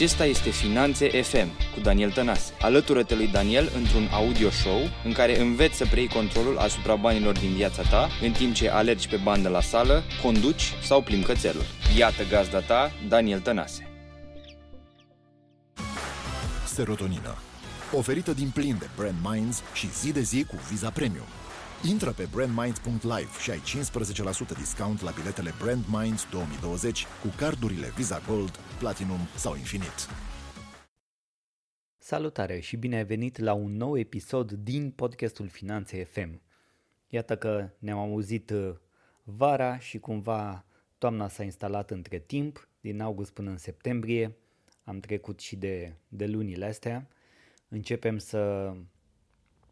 Acesta este Finanțe FM cu Daniel Tănase. Alătură-te lui Daniel într-un audio show în care înveți să preiei controlul asupra banilor din viața ta în timp ce alergi pe bandă la sală, conduci sau plimbi cățelul. Iată gazda ta, Daniel Tănase. Serotonină. Oferită din plin de Brand Minds și zi de zi cu Visa Premium. Intră pe brandminds.live și ai 15% discount la biletele Brand Minds 2020 cu cardurile Visa Gold, Platinum sau Infinite. Salutare și bine ai venit la un nou episod din podcastul Finanțe FM. Iată că ne-am auzit uh, vara și cumva toamna s-a instalat între timp, din august până în septembrie, am trecut și de, de lunile astea, începem să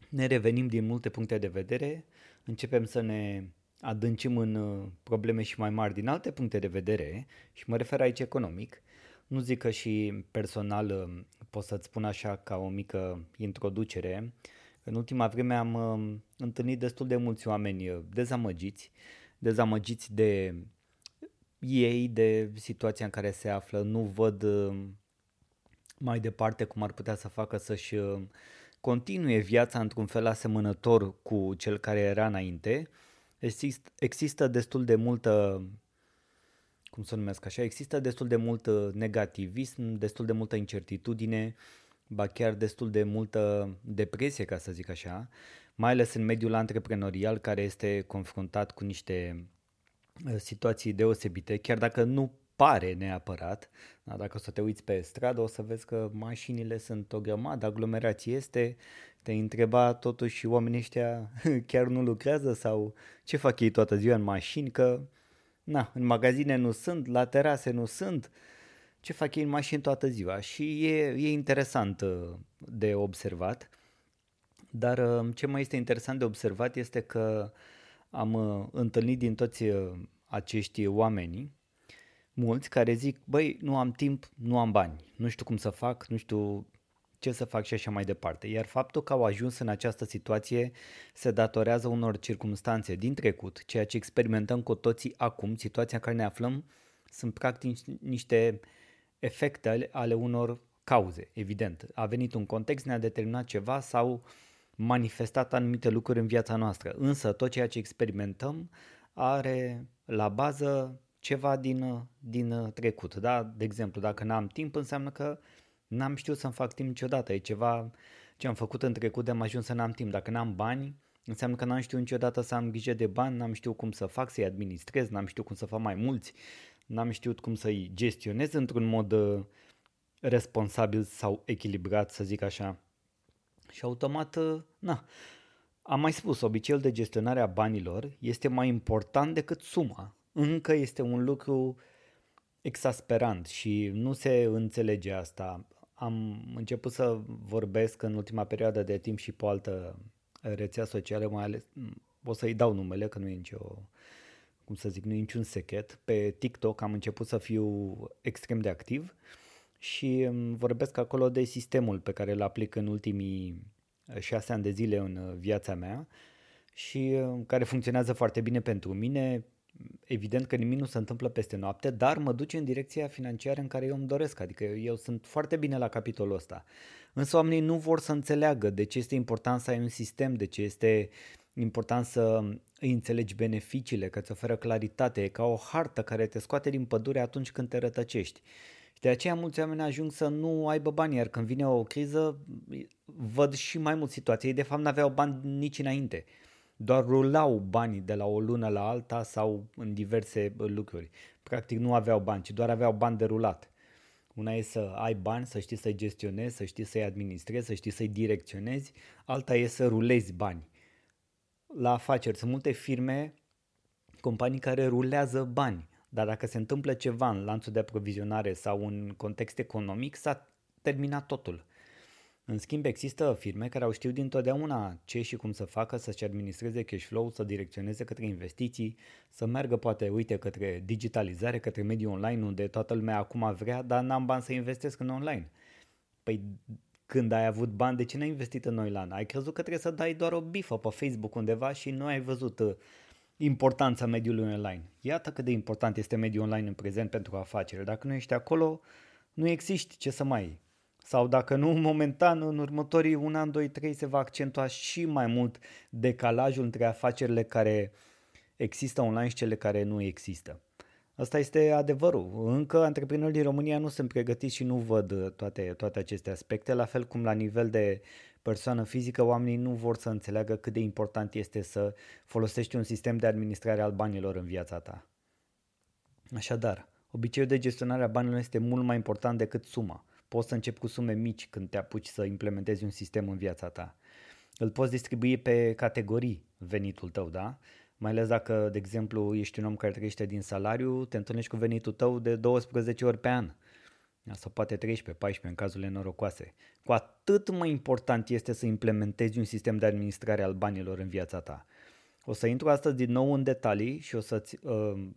ne revenim din multe puncte de vedere, începem să ne adâncim în uh, probleme și mai mari din alte puncte de vedere și mă refer aici economic. Nu zic că și personal uh, pot să-ți spun așa ca o mică introducere. În ultima vreme am uh, întâlnit destul de mulți oameni dezamăgiți, dezamăgiți de ei, de situația în care se află, nu văd mai departe cum ar putea să facă să-și continue viața într-un fel asemănător cu cel care era înainte, exist, există destul de multă, cum să numesc așa, există destul de mult uh, negativism, destul de multă incertitudine, ba chiar destul de multă depresie, ca să zic așa, mai ales în mediul antreprenorial care este confruntat cu niște uh, situații deosebite, chiar dacă nu pare neapărat. Da, dacă o să te uiți pe stradă, o să vezi că mașinile sunt o grămadă, aglomerație este, te întreba totuși oamenii ăștia chiar nu lucrează sau ce fac ei toată ziua în mașini, că na, în magazine nu sunt, la terase nu sunt, ce fac ei în mașini toată ziua și e, e interesant uh, de observat. Dar uh, ce mai este interesant de observat este că am uh, întâlnit din toți acești oameni mulți care zic, băi, nu am timp, nu am bani, nu știu cum să fac, nu știu ce să fac și așa mai departe. Iar faptul că au ajuns în această situație se datorează unor circumstanțe din trecut, ceea ce experimentăm cu toții acum, situația în care ne aflăm, sunt practic niște efecte ale unor cauze, evident. A venit un context, ne-a determinat ceva sau manifestat anumite lucruri în viața noastră. Însă tot ceea ce experimentăm are la bază ceva din, din trecut. Da? De exemplu, dacă n-am timp, înseamnă că n-am știut să-mi fac timp niciodată. E ceva ce am făcut în trecut de am ajuns să n-am timp. Dacă n-am bani, înseamnă că n-am știut niciodată să am grijă de bani, n-am știut cum să fac, să-i administrez, n-am știut cum să fac mai mulți, n-am știut cum să-i gestionez într-un mod uh, responsabil sau echilibrat, să zic așa. Și automat, uh, na, am mai spus, obiceiul de gestionare a banilor este mai important decât suma încă este un lucru exasperant și nu se înțelege asta. Am început să vorbesc în ultima perioadă de timp și pe o altă rețea socială, mai ales, o să-i dau numele, că nu e nicio, cum să zic, nu e niciun secret. Pe TikTok am început să fiu extrem de activ și vorbesc acolo de sistemul pe care îl aplic în ultimii șase ani de zile în viața mea și care funcționează foarte bine pentru mine, evident că nimic nu se întâmplă peste noapte, dar mă duce în direcția financiară în care eu îmi doresc, adică eu sunt foarte bine la capitolul ăsta. Însă oamenii nu vor să înțeleagă de ce este important să ai un sistem, de ce este important să îi înțelegi beneficiile, că îți oferă claritate, e ca o hartă care te scoate din pădure atunci când te rătăcești. Și de aceea mulți oameni ajung să nu aibă bani, iar când vine o criză, văd și mai mult situații. Ei de fapt n-aveau bani nici înainte doar rulau banii de la o lună la alta sau în diverse lucruri. Practic nu aveau bani, ci doar aveau bani de rulat. Una e să ai bani, să știi să-i gestionezi, să știi să-i administrezi, să știi să-i direcționezi, alta e să rulezi bani. La afaceri sunt multe firme, companii care rulează bani, dar dacă se întâmplă ceva în lanțul de aprovizionare sau în context economic, s-a terminat totul. În schimb, există firme care au știut dintotdeauna ce și cum să facă, să-și administreze cash flow, să direcționeze către investiții, să meargă poate, uite, către digitalizare, către mediul online, unde toată lumea acum vrea, dar n-am bani să investesc în online. Păi când ai avut bani, de ce n-ai investit în online? Ai crezut că trebuie să dai doar o bifă pe Facebook undeva și nu ai văzut uh, importanța mediului online. Iată cât de important este mediul online în prezent pentru afaceri. Dacă nu ești acolo, nu există ce să mai sau dacă nu, momentan, în următorii un an, doi, trei, se va accentua și mai mult decalajul între afacerile care există online și cele care nu există. Asta este adevărul. Încă antreprenorii din România nu sunt pregătiți și nu văd toate, toate aceste aspecte, la fel cum la nivel de persoană fizică oamenii nu vor să înțeleagă cât de important este să folosești un sistem de administrare al banilor în viața ta. Așadar, obiceiul de gestionare a banilor este mult mai important decât suma. Poți să începi cu sume mici când te apuci să implementezi un sistem în viața ta. Îl poți distribui pe categorii venitul tău, da? Mai ales dacă, de exemplu, ești un om care trăiește din salariu, te întâlnești cu venitul tău de 12 ori pe an. Sau poate 13, 14 în cazurile norocoase. Cu atât mai important este să implementezi un sistem de administrare al banilor în viața ta. O să intru astăzi din nou în detalii și o să-ți uh,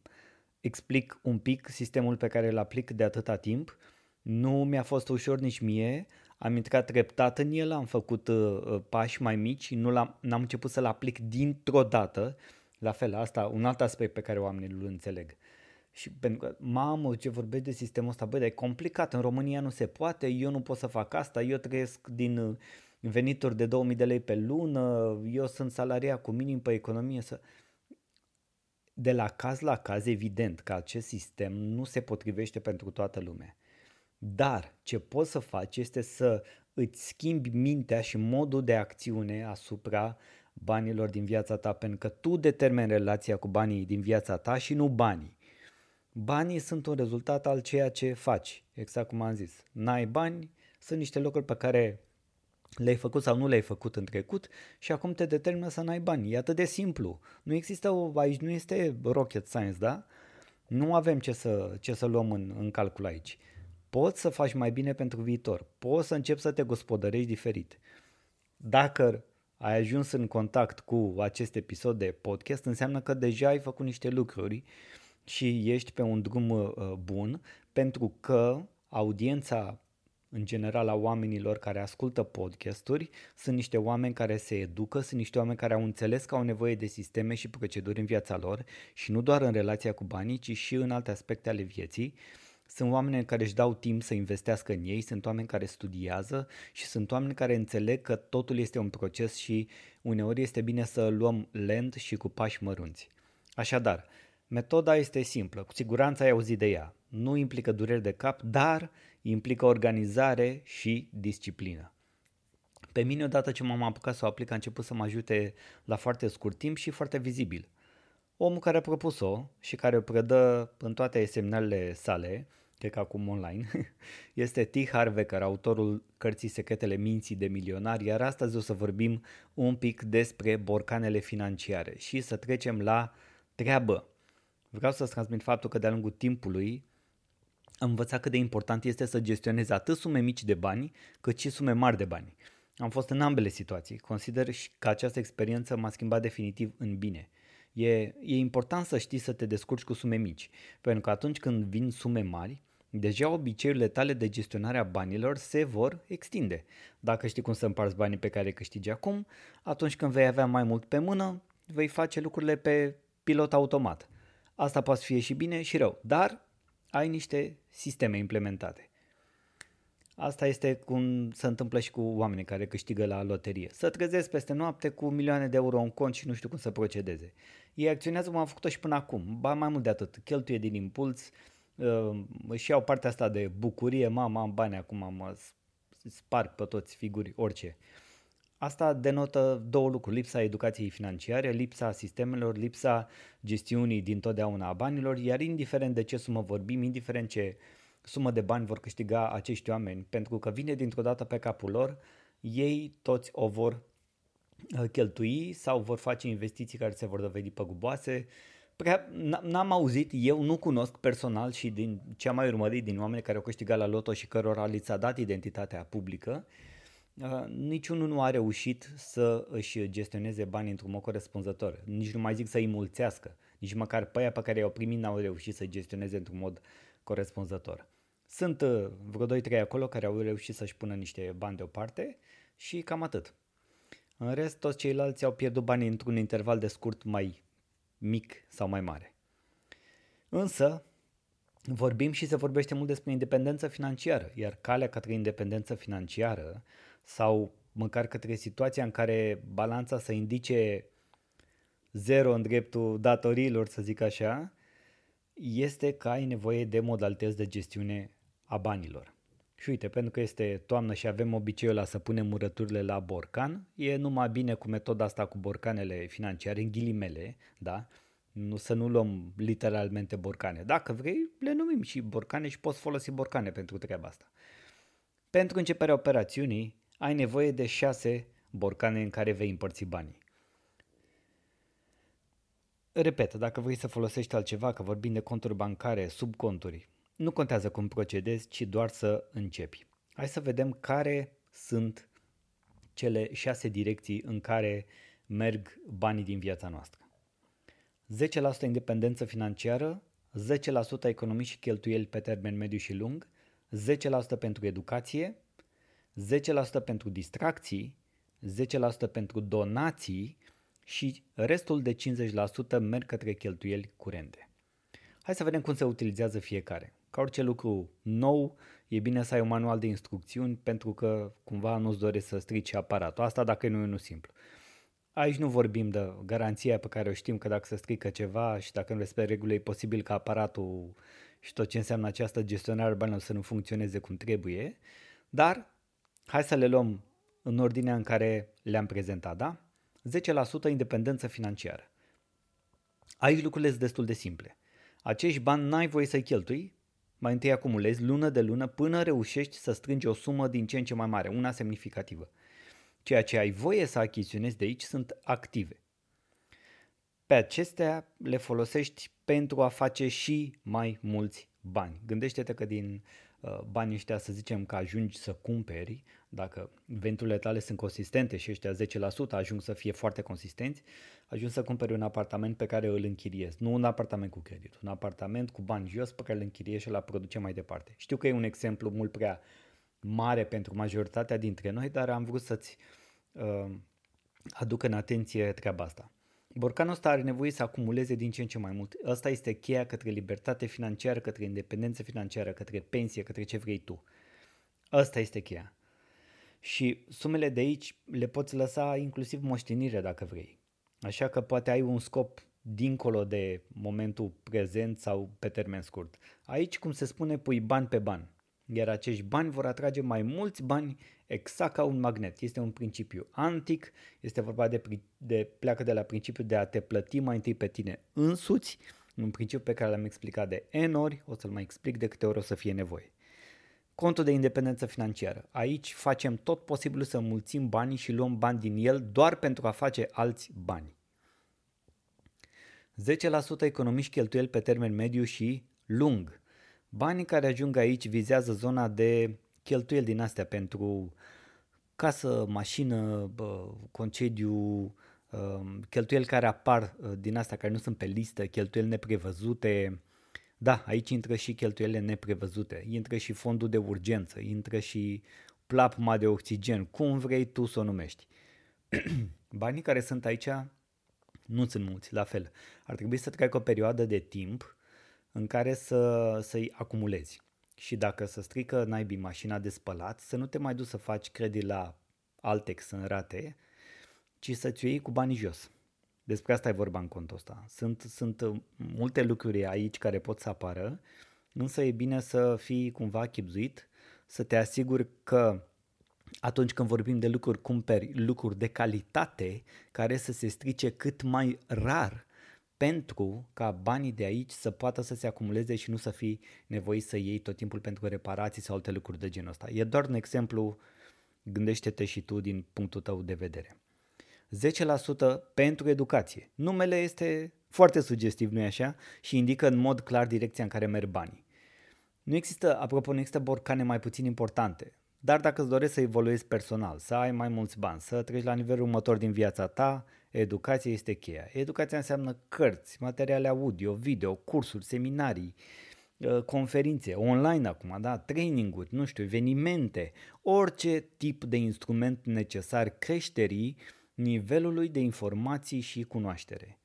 explic un pic sistemul pe care îl aplic de atâta timp nu mi-a fost ușor nici mie, am intrat treptat în el, am făcut uh, uh, pași mai mici, nu l-am, n-am început să-l aplic dintr-o dată. La fel, asta un alt aspect pe care oamenii îl înțeleg. Și pentru că, mamă, ce vorbesc de sistemul ăsta, băi, dar e complicat, în România nu se poate, eu nu pot să fac asta, eu trăiesc din uh, venituri de 2000 de lei pe lună, eu sunt salariat cu minim pe economie, să... De la caz la caz, evident că acest sistem nu se potrivește pentru toată lumea. Dar ce poți să faci este să îți schimbi mintea și modul de acțiune asupra banilor din viața ta, pentru că tu determini relația cu banii din viața ta și nu banii. Banii sunt un rezultat al ceea ce faci, exact cum am zis. N-ai bani, sunt niște lucruri pe care le-ai făcut sau nu le-ai făcut în trecut și acum te determină să n-ai bani. E atât de simplu. Nu există o, aici nu este rocket science, da? Nu avem ce să, ce să luăm în, în calcul aici poți să faci mai bine pentru viitor, poți să începi să te gospodărești diferit. Dacă ai ajuns în contact cu acest episod de podcast, înseamnă că deja ai făcut niște lucruri și ești pe un drum uh, bun, pentru că audiența în general a oamenilor care ascultă podcasturi sunt niște oameni care se educă, sunt niște oameni care au înțeles că au nevoie de sisteme și proceduri în viața lor și nu doar în relația cu banii, ci și în alte aspecte ale vieții sunt oameni care își dau timp să investească în ei, sunt oameni care studiază și sunt oameni care înțeleg că totul este un proces și uneori este bine să luăm lent și cu pași mărunți. Așadar, metoda este simplă, cu siguranță ai auzit de ea. Nu implică dureri de cap, dar implică organizare și disciplină. Pe mine, odată ce m-am apucat să o aplic, a început să mă ajute la foarte scurt timp și foarte vizibil. Omul care a propus-o și care o predă în toate semnalele sale cred că acum online, este T. Harvecker, autorul cărții Secretele Minții de Milionari, iar astăzi o să vorbim un pic despre borcanele financiare și să trecem la treabă. Vreau să-ți transmit faptul că de-a lungul timpului am învățat cât de important este să gestionezi atât sume mici de bani, cât și sume mari de bani. Am fost în ambele situații. Consider că această experiență m-a schimbat definitiv în bine. E, e important să știi să te descurci cu sume mici, pentru că atunci când vin sume mari, deja obiceiurile tale de gestionare a banilor se vor extinde. Dacă știi cum să împarți banii pe care îi câștigi acum, atunci când vei avea mai mult pe mână, vei face lucrurile pe pilot automat. Asta poate fi și bine și rău, dar ai niște sisteme implementate. Asta este cum se întâmplă și cu oamenii care câștigă la loterie. Să trezesc peste noapte cu milioane de euro în cont și nu știu cum să procedeze. Ei acționează cum am făcut-o și până acum. Ba mai mult de atât. Cheltuie din impuls, uh, își iau partea asta de bucurie, mama am bani acum, mă sparg pe toți figuri, orice. Asta denotă două lucruri, lipsa educației financiare, lipsa sistemelor, lipsa gestiunii din totdeauna a banilor, iar indiferent de ce sumă vorbim, indiferent ce sumă de bani vor câștiga acești oameni, pentru că vine dintr-o dată pe capul lor, ei toți o vor uh, cheltui sau vor face investiții care se vor dovedi păguboase, Prea, n-am auzit, eu nu cunosc personal și din ce am mai urmărit din oameni care au câștigat la loto și cărora li s-a dat identitatea publică, uh, niciunul nu a reușit să își gestioneze banii într-un mod corespunzător. Nici nu mai zic să îi mulțească, nici măcar pe aia pe care i-au primit n-au reușit să gestioneze într-un mod corespunzător. Sunt uh, vreo 2-3 acolo care au reușit să-și pună niște bani deoparte și cam atât. În rest, toți ceilalți au pierdut banii într-un interval de scurt mai mic sau mai mare. Însă, vorbim și se vorbește mult despre independență financiară, iar calea către independență financiară sau măcar către situația în care balanța să indice zero în dreptul datoriilor, să zic așa, este că ai nevoie de modalități de gestiune a banilor. Și uite, pentru că este toamnă și avem obiceiul ăla să punem murăturile la borcan, e numai bine cu metoda asta cu borcanele financiare, în ghilimele, da? Nu, să nu luăm literalmente borcane. Dacă vrei, le numim și borcane și poți folosi borcane pentru treaba asta. Pentru începerea operațiunii, ai nevoie de șase borcane în care vei împărți banii. Repet, dacă vrei să folosești altceva, că vorbim de conturi bancare, subconturi, nu contează cum procedezi, ci doar să începi. Hai să vedem care sunt cele șase direcții în care merg banii din viața noastră. 10% independență financiară, 10% economii și cheltuieli pe termen mediu și lung, 10% pentru educație, 10% pentru distracții, 10% pentru donații și restul de 50% merg către cheltuieli curente. Hai să vedem cum se utilizează fiecare. Ca orice lucru nou, e bine să ai un manual de instrucțiuni pentru că cumva nu-ți dorești să strici aparatul. Asta dacă nu e unul simplu. Aici nu vorbim de garanția pe care o știm că dacă se strică ceva și dacă nu respecti regulile, e posibil ca aparatul și tot ce înseamnă această gestionare banilor să nu funcționeze cum trebuie, dar hai să le luăm în ordinea în care le-am prezentat, da? 10% independență financiară. Aici lucrurile sunt destul de simple. Acești bani n-ai voie să-i cheltui, mai întâi acumulezi lună de lună până reușești să strângi o sumă din ce în ce mai mare, una semnificativă. Ceea ce ai voie să achiziționezi de aici sunt active. Pe acestea le folosești pentru a face și mai mulți bani. Gândește-te că din uh, banii ăștia, să zicem că ajungi să cumperi, dacă venturile tale sunt consistente și ăștia 10% ajung să fie foarte consistenți, ajungi să cumperi un apartament pe care îl închiriezi. Nu un apartament cu credit, un apartament cu bani jos pe care îl închiriezi și îl produce mai departe. Știu că e un exemplu mult prea mare pentru majoritatea dintre noi, dar am vrut să-ți uh, aduc în atenție treaba asta. Borcanul ăsta are nevoie să acumuleze din ce în ce mai mult. Asta este cheia către libertate financiară, către independență financiară, către pensie, către ce vrei tu. Asta este cheia. Și sumele de aici le poți lăsa inclusiv moștenire dacă vrei. Așa că poate ai un scop dincolo de momentul prezent sau pe termen scurt. Aici, cum se spune, pui bani pe bani. Iar acești bani vor atrage mai mulți bani exact ca un magnet. Este un principiu antic, este vorba de, de pleacă de la principiul de a te plăti mai întâi pe tine însuți, un principiu pe care l-am explicat de N ori, o să-l mai explic de câte ori o să fie nevoie. Contul de independență financiară. Aici facem tot posibilul să mulțim banii și luăm bani din el doar pentru a face alți bani. 10% economii și cheltuieli pe termen mediu și lung. Banii care ajung aici vizează zona de cheltuieli din astea pentru casă, mașină, concediu, um, cheltuieli care apar uh, din astea care nu sunt pe listă, cheltuieli neprevăzute. Da, aici intră și cheltuielile neprevăzute, intră și fondul de urgență, intră și plapma de oxigen, cum vrei tu să o numești. Banii care sunt aici nu sunt mulți, la fel. Ar trebui să treacă o perioadă de timp în care să, să-i acumulezi. Și dacă să strică naibii mașina de spălat, să nu te mai duci să faci credit la Altex în rate, ci să-ți iei cu banii jos. Despre asta e vorba în contul ăsta. Sunt, sunt multe lucruri aici care pot să apară, însă e bine să fii cumva chipzuit, să te asiguri că atunci când vorbim de lucruri, cumperi lucruri de calitate care să se strice cât mai rar pentru ca banii de aici să poată să se acumuleze și nu să fii nevoit să iei tot timpul pentru reparații sau alte lucruri de genul ăsta. E doar un exemplu, gândește-te și tu din punctul tău de vedere. 10% pentru educație. Numele este foarte sugestiv, nu-i așa? Și indică în mod clar direcția în care merg banii. Nu există, apropo, nu există borcane mai puțin importante. Dar dacă îți dorești să evoluezi personal, să ai mai mulți bani, să treci la nivelul următor din viața ta, educația este cheia. Educația înseamnă cărți, materiale audio, video, cursuri, seminarii, uh, conferințe, online acum, da, traininguri, nu știu, evenimente, orice tip de instrument necesar creșterii nivelului de informații și cunoaștere.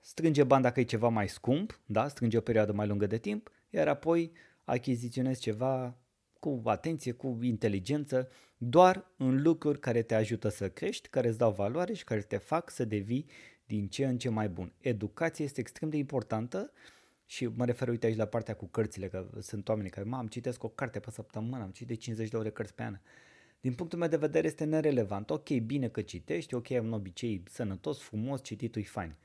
Strânge bani dacă e ceva mai scump, da, strânge o perioadă mai lungă de timp, iar apoi achiziționezi ceva cu atenție, cu inteligență, doar în lucruri care te ajută să crești, care îți dau valoare și care te fac să devii din ce în ce mai bun. Educația este extrem de importantă și mă refer, uite aici la partea cu cărțile, că sunt oameni care, am citesc o carte pe săptămână, am citit 50 de ore cărți pe an. Din punctul meu de vedere este nerelevant. Ok, bine că citești, ok, ai un obicei sănătos, frumos, cititul e fain.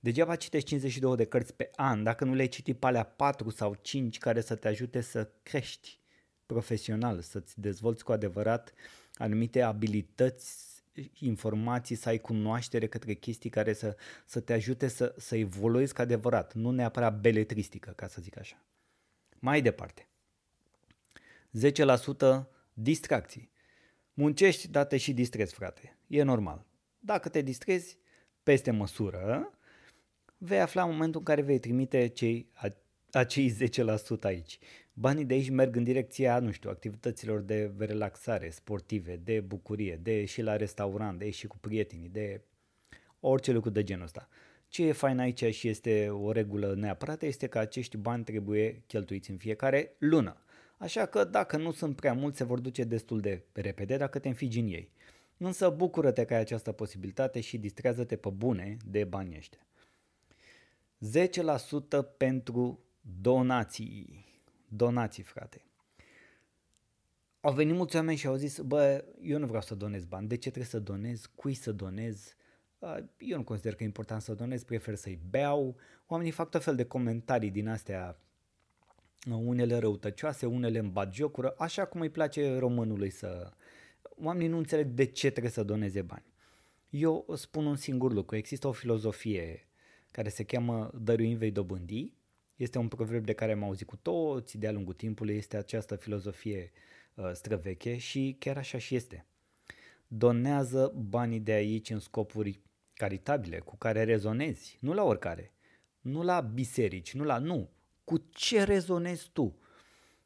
Degeaba citești 52 de cărți pe an dacă nu le-ai citit pe alea 4 sau 5 care să te ajute să crești profesional, să-ți dezvolți cu adevărat anumite abilități, informații, să ai cunoaștere către chestii care să, să te ajute să, să evoluezi cu adevărat, nu neapărat beletristică, ca să zic așa. Mai departe. 10% distracții. Muncești, dar te și distrezi, frate. E normal. Dacă te distrezi peste măsură, vei afla în momentul în care vei trimite cei, acei 10% aici. Banii de aici merg în direcția, nu știu, activităților de relaxare, sportive, de bucurie, de ieși la restaurant, de ieși cu prietenii, de orice lucru de genul ăsta. Ce e fain aici și este o regulă neapărat este că acești bani trebuie cheltuiți în fiecare lună. Așa că dacă nu sunt prea mulți, se vor duce destul de repede dacă te înfigi în ei. Însă bucură-te că ai această posibilitate și distrează-te pe bune de banii ăștia. 10% pentru donații. Donații, frate. Au venit mulți oameni și au zis, bă, eu nu vreau să donez bani, de ce trebuie să donez, cui să donez, eu nu consider că e important să donez, prefer să-i beau. Oamenii fac tot fel de comentarii din astea, unele răutăcioase, unele în batjocură, așa cum îi place românului să... Oamenii nu înțeleg de ce trebuie să doneze bani. Eu spun un singur lucru, există o filozofie care se cheamă dăruim vei dobândi. Este un proverb de care am auzit cu toți de-a lungul timpului, este această filozofie uh, străveche și chiar așa și este. Donează banii de aici în scopuri caritabile, cu care rezonezi, nu la oricare, nu la biserici, nu la nu, cu ce rezonezi tu?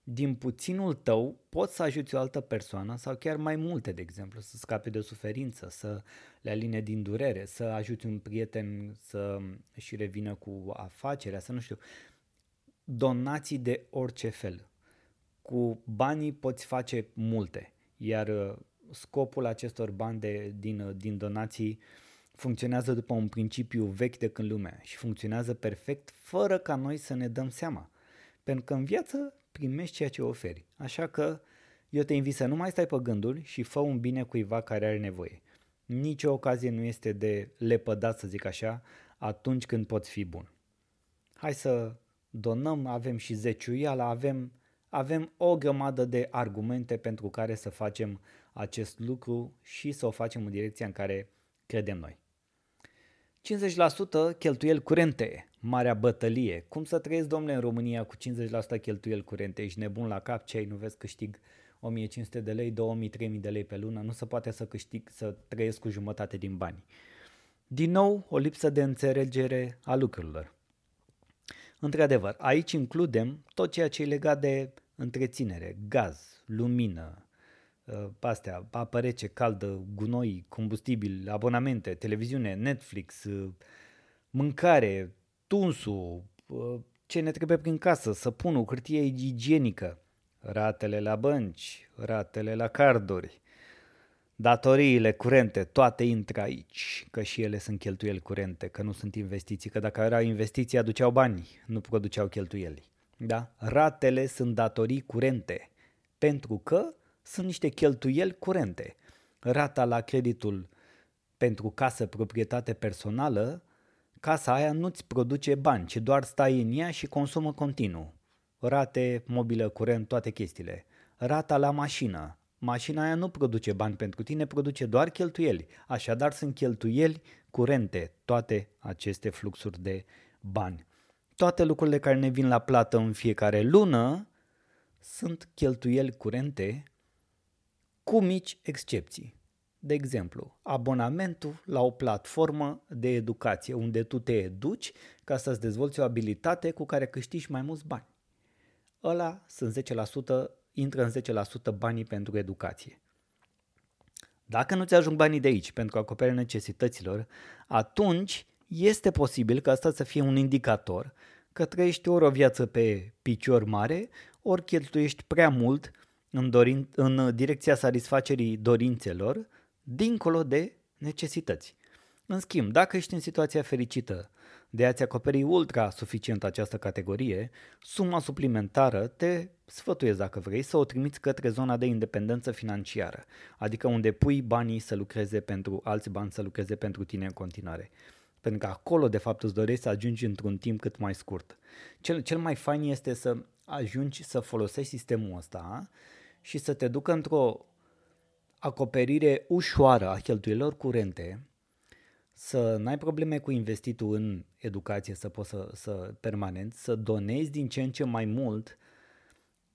Din puținul tău poți să ajuți o altă persoană sau chiar mai multe, de exemplu, să scape de suferință, să le aline din durere, să ajuți un prieten să și revină cu afacerea, să nu știu, donații de orice fel. Cu banii poți face multe, iar uh, scopul acestor bani de, din, uh, din donații funcționează după un principiu vechi de când lumea și funcționează perfect fără ca noi să ne dăm seama. Pentru că în viață primești ceea ce oferi. Așa că eu te invit să nu mai stai pe gânduri și fă un bine cuiva care are nevoie. Nici o ocazie nu este de lepădat, să zic așa, atunci când poți fi bun. Hai să donăm, avem și zeciuiala, avem, avem o grămadă de argumente pentru care să facem acest lucru și să o facem în direcția în care credem noi. 50% cheltuieli curente, marea bătălie. Cum să trăiesc, domnule, în România cu 50% cheltuieli curente? Ești nebun la cap, ce ai, nu vezi, câștig 1500 de lei, 2000, 3000 de lei pe lună, nu se poate să câștig, să trăiesc cu jumătate din bani. Din nou, o lipsă de înțelegere a lucrurilor. Într-adevăr, aici includem tot ceea ce e legat de întreținere, gaz, lumină, Uh, astea, apă rece, caldă, gunoi, combustibil, abonamente, televiziune, Netflix, uh, mâncare, tunsul, uh, ce ne trebuie prin casă, săpunul, hârtie igienică, ratele la bănci, ratele la carduri, datoriile curente, toate intră aici, că și ele sunt cheltuieli curente, că nu sunt investiții, că dacă erau investiții aduceau bani, nu produceau cheltuieli. Da? Ratele sunt datorii curente, pentru că sunt niște cheltuieli curente. Rata la creditul pentru casă, proprietate personală, casa aia nu-ți produce bani, ci doar stai în ea și consumă continuu. Rate, mobilă, curent, toate chestiile. Rata la mașină. Mașina aia nu produce bani pentru tine, produce doar cheltuieli. Așadar sunt cheltuieli curente, toate aceste fluxuri de bani. Toate lucrurile care ne vin la plată în fiecare lună sunt cheltuieli curente cu mici excepții. De exemplu, abonamentul la o platformă de educație unde tu te educi ca să-ți dezvolți o abilitate cu care câștigi mai mulți bani. Ăla sunt 10%, intră în 10% banii pentru educație. Dacă nu ți ajung banii de aici pentru acoperirea necesităților, atunci este posibil ca asta să fie un indicator că trăiești ori o viață pe picior mare, ori cheltuiești prea mult în, dorin, în direcția satisfacerii dorințelor, dincolo de necesități. În schimb, dacă ești în situația fericită de a-ți acoperi ultra suficient această categorie, suma suplimentară te sfătuiesc dacă vrei să o trimiți către zona de independență financiară, adică unde pui banii să lucreze pentru alți bani, să lucreze pentru tine în continuare. Pentru că acolo, de fapt, îți dorești să ajungi într-un timp cât mai scurt. Cel, cel mai fain este să ajungi să folosești sistemul ăsta și să te ducă într-o acoperire ușoară a cheltuielor curente, să n-ai probleme cu investitul în educație, să poți să, să permanent, să donezi din ce în ce mai mult,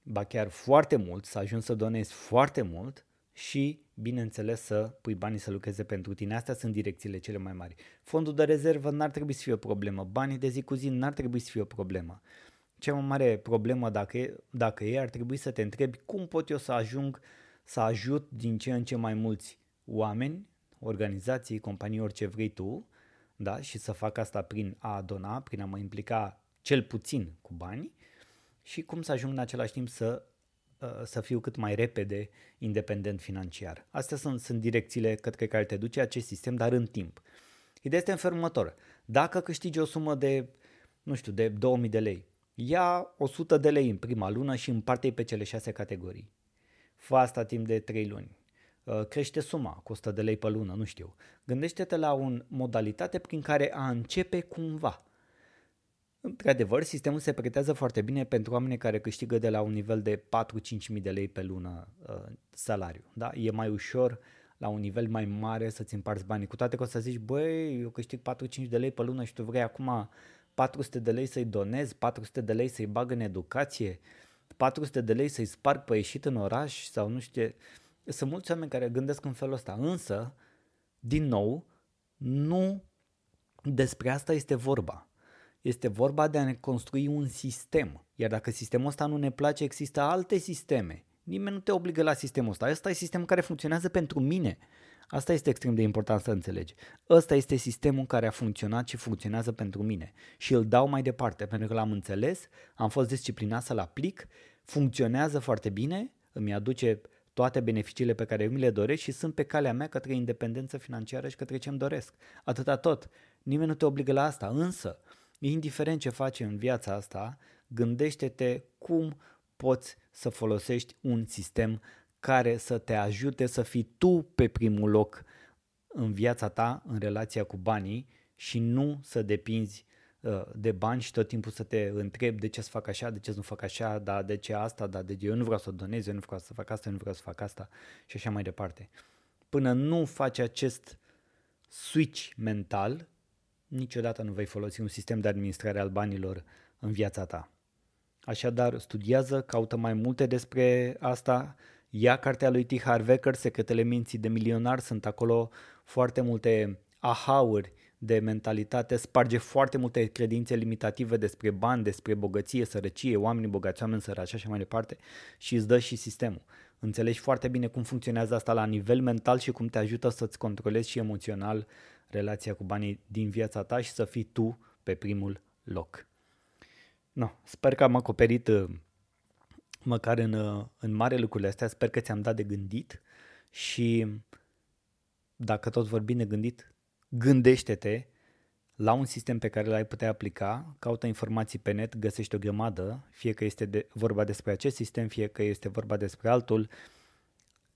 ba chiar foarte mult, să ajungi să donezi foarte mult și, bineînțeles, să pui banii să lucreze pentru tine. Astea sunt direcțiile cele mai mari. Fondul de rezervă n-ar trebui să fie o problemă. Banii de zi cu zi n-ar trebui să fie o problemă. Cea mai mare problemă, dacă e, dacă e, ar trebui să te întrebi cum pot eu să ajung să ajut din ce în ce mai mulți oameni, organizații, companii, orice vrei tu, da? și să fac asta prin a dona, prin a mă implica cel puțin cu bani și cum să ajung în același timp să Uh, să fiu cât mai repede independent financiar. Astea sunt, sunt direcțiile către care te duce acest sistem, dar în timp. Ideea este în felul următor. Dacă câștigi o sumă de, nu știu, de 2000 de lei, ia 100 de lei în prima lună și împarte-i pe cele șase categorii. Fă asta timp de 3 luni. Uh, crește suma cu 100 de lei pe lună, nu știu. Gândește-te la o modalitate prin care a începe cumva. Într-adevăr, sistemul se pretează foarte bine pentru oameni care câștigă de la un nivel de 4-5 mii de lei pe lună uh, salariu. Da? E mai ușor la un nivel mai mare să-ți împarți banii, cu toate că o să zici, băi, eu câștig 4-5 de lei pe lună și tu vrei acum 400 de lei să-i donezi, 400 de lei să-i bag în educație, 400 de lei să-i sparg pe ieșit în oraș sau nu știu Sunt mulți oameni care gândesc în felul ăsta, însă, din nou, nu despre asta este vorba. Este vorba de a ne construi un sistem. Iar dacă sistemul ăsta nu ne place, există alte sisteme. Nimeni nu te obligă la sistemul ăsta. Ăsta e sistemul care funcționează pentru mine. Asta este extrem de important să înțelegi. Ăsta este sistemul care a funcționat și funcționează pentru mine. Și îl dau mai departe, pentru că l-am înțeles, am fost disciplinat să-l aplic, funcționează foarte bine, îmi aduce toate beneficiile pe care mi le doresc și sunt pe calea mea către independență financiară și către ce îmi doresc. Atâta tot. Nimeni nu te obligă la asta, însă indiferent ce faci în viața asta, gândește-te cum poți să folosești un sistem care să te ajute să fii tu pe primul loc în viața ta, în relația cu banii și nu să depinzi uh, de bani și tot timpul să te întrebi de ce să fac așa, de ce să nu fac așa, da, de ce asta, da, de ce eu nu vreau să donez, eu nu vreau să fac asta, eu nu vreau să fac asta și așa mai departe. Până nu faci acest switch mental, niciodată nu vei folosi un sistem de administrare al banilor în viața ta. Așadar, studiază, caută mai multe despre asta, ia cartea lui T. Harv Eker, Secretele minții de milionar, sunt acolo foarte multe aha-uri de mentalitate, sparge foarte multe credințe limitative despre bani, despre bogăție, sărăcie, oameni bogați, oameni săraci și așa mai departe și îți dă și sistemul. Înțelegi foarte bine cum funcționează asta la nivel mental și cum te ajută să-ți controlezi și emoțional relația cu banii din viața ta și să fii tu pe primul loc. No, sper că am acoperit uh, măcar în, uh, în mare lucrurile astea, sper că ți-am dat de gândit și dacă tot vorbim de gândit, gândește-te la un sistem pe care l-ai putea aplica, caută informații pe net, găsești o grămadă, fie că este de, vorba despre acest sistem, fie că este vorba despre altul,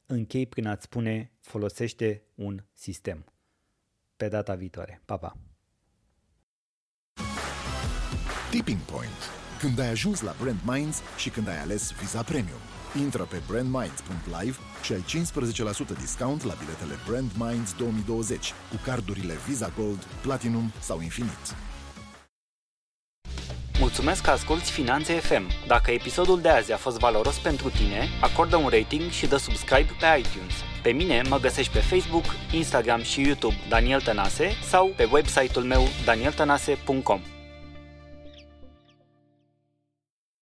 închei prin a-ți spune folosește un sistem pe data viitoare. Pa, pa! Tipping Point. Când ai ajuns la Brand Minds și când ai ales Visa Premium. Intră pe brandminds.live și ai 15% discount la biletele Brand Minds 2020 cu cardurile Visa Gold, Platinum sau Infinite. Mulțumesc că asculti Finanțe FM. Dacă episodul de azi a fost valoros pentru tine, acordă un rating și dă subscribe pe iTunes. Pe mine mă găsești pe Facebook, Instagram și YouTube Daniel Tănase sau pe website-ul meu danieltănase.com.